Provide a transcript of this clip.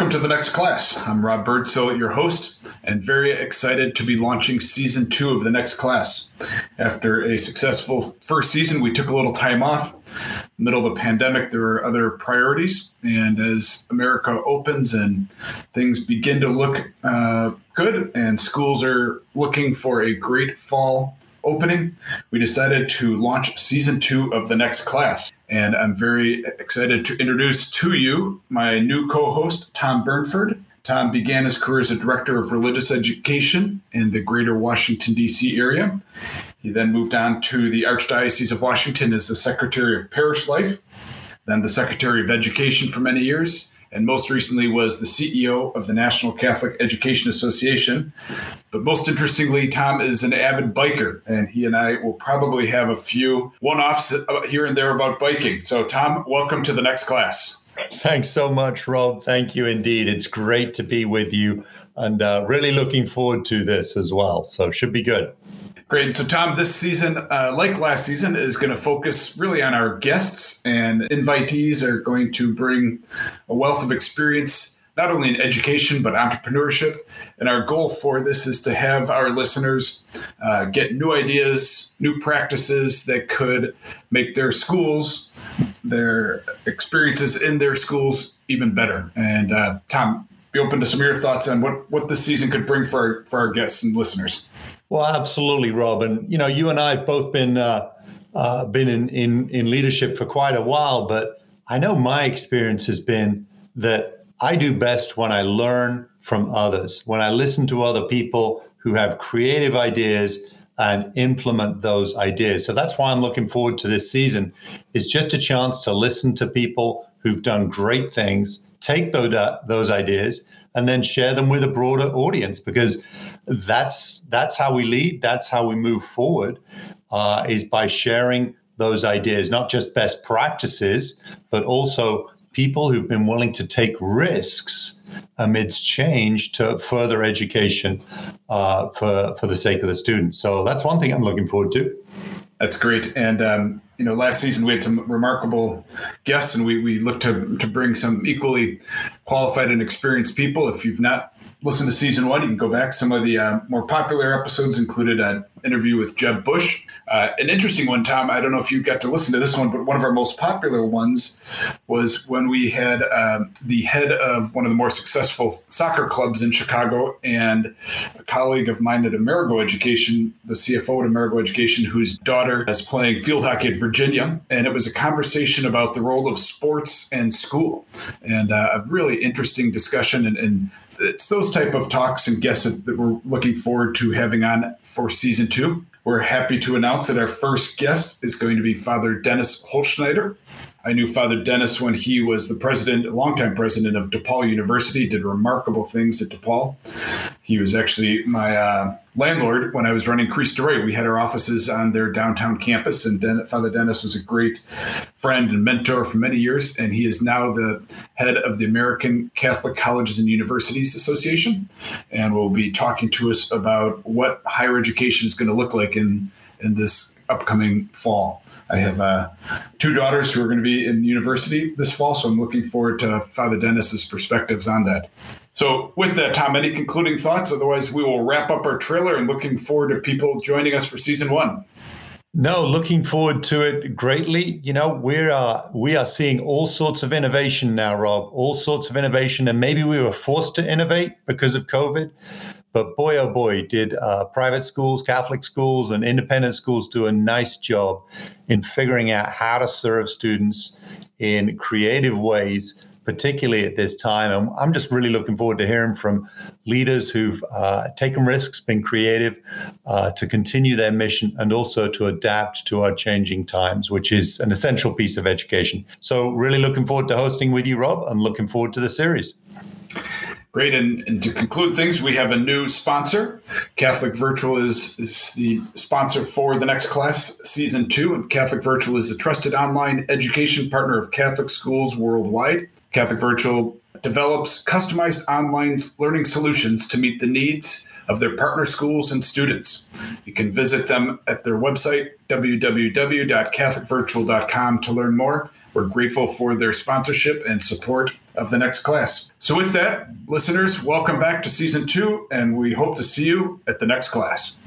Welcome to the next class. I'm Rob Birdsell, your host, and very excited to be launching season two of the next class. After a successful first season, we took a little time off. Middle of the pandemic, there were other priorities, and as America opens and things begin to look uh, good, and schools are looking for a great fall opening, we decided to launch season two of the next class. And I'm very excited to introduce to you my new co host, Tom Burnford. Tom began his career as a director of religious education in the greater Washington, D.C. area. He then moved on to the Archdiocese of Washington as the Secretary of Parish Life, then the Secretary of Education for many years, and most recently was the CEO of the National Catholic Education Association. But most interestingly, Tom is an avid biker, and he and I will probably have a few one offs here and there about biking. So, Tom, welcome to the next class. Thanks so much, Rob. Thank you indeed. It's great to be with you and uh, really looking forward to this as well. So, should be good. Great. So, Tom, this season, uh, like last season, is going to focus really on our guests, and invitees are going to bring a wealth of experience, not only in education, but entrepreneurship. And our goal for this is to have our listeners uh, get new ideas, new practices that could make their schools, their experiences in their schools even better. And, uh, Tom, be open to some of your thoughts on what, what this season could bring for our, for our guests and listeners. Well, absolutely, Rob. And you know, you and I have both been uh, uh, been in, in in leadership for quite a while, but I know my experience has been that I do best when I learn from others, when I listen to other people who have creative ideas and implement those ideas. So that's why I'm looking forward to this season. It's just a chance to listen to people who've done great things, take those, uh, those ideas, and then share them with a broader audience because that's that's how we lead that's how we move forward uh, is by sharing those ideas not just best practices but also people who've been willing to take risks amidst change to further education uh, for for the sake of the students. So that's one thing i'm looking forward to that's great. And um, you know, last season we had some remarkable guests, and we we looked to to bring some equally qualified and experienced people. If you've not listen to season one, you can go back. Some of the uh, more popular episodes included an interview with Jeb Bush. Uh, an interesting one, Tom. I don't know if you got to listen to this one, but one of our most popular ones was when we had um, the head of one of the more successful soccer clubs in Chicago and a colleague of mine at Amerigo Education, the CFO at Amerigo Education, whose daughter is playing field hockey at Virginia. And it was a conversation about the role of sports and school and uh, a really interesting discussion and, and it's those type of talks and guests that we're looking forward to having on for season two. We're happy to announce that our first guest is going to be Father Dennis Holtschneider. I knew Father Dennis when he was the president, longtime president of DePaul University, did remarkable things at DePaul. He was actually my uh, landlord when I was running Cristo Rey. We had our offices on their downtown campus, and Den- Father Dennis was a great friend and mentor for many years. And he is now the head of the American Catholic Colleges and Universities Association, and will be talking to us about what higher education is going to look like in in this upcoming fall. I have uh, two daughters who are going to be in university this fall, so I'm looking forward to Father Dennis's perspectives on that. So, with that, Tom, any concluding thoughts? Otherwise, we will wrap up our trailer and looking forward to people joining us for season one. No, looking forward to it greatly. You know, we're uh, we are seeing all sorts of innovation now, Rob. All sorts of innovation, and maybe we were forced to innovate because of COVID. But boy, oh boy, did uh, private schools, Catholic schools, and independent schools do a nice job in figuring out how to serve students in creative ways, particularly at this time. And I'm just really looking forward to hearing from leaders who've uh, taken risks, been creative uh, to continue their mission, and also to adapt to our changing times, which is an essential piece of education. So, really looking forward to hosting with you, Rob, and looking forward to the series. Great. And, and, to conclude things, we have a new sponsor. Catholic Virtual is, is the sponsor for the next class, season two. And Catholic Virtual is a trusted online education partner of Catholic schools worldwide. Catholic Virtual develops customized online learning solutions to meet the needs of their partner schools and students. You can visit them at their website, www.catholicvirtual.com, to learn more. We're grateful for their sponsorship and support of the next class. So, with that, listeners, welcome back to season two, and we hope to see you at the next class.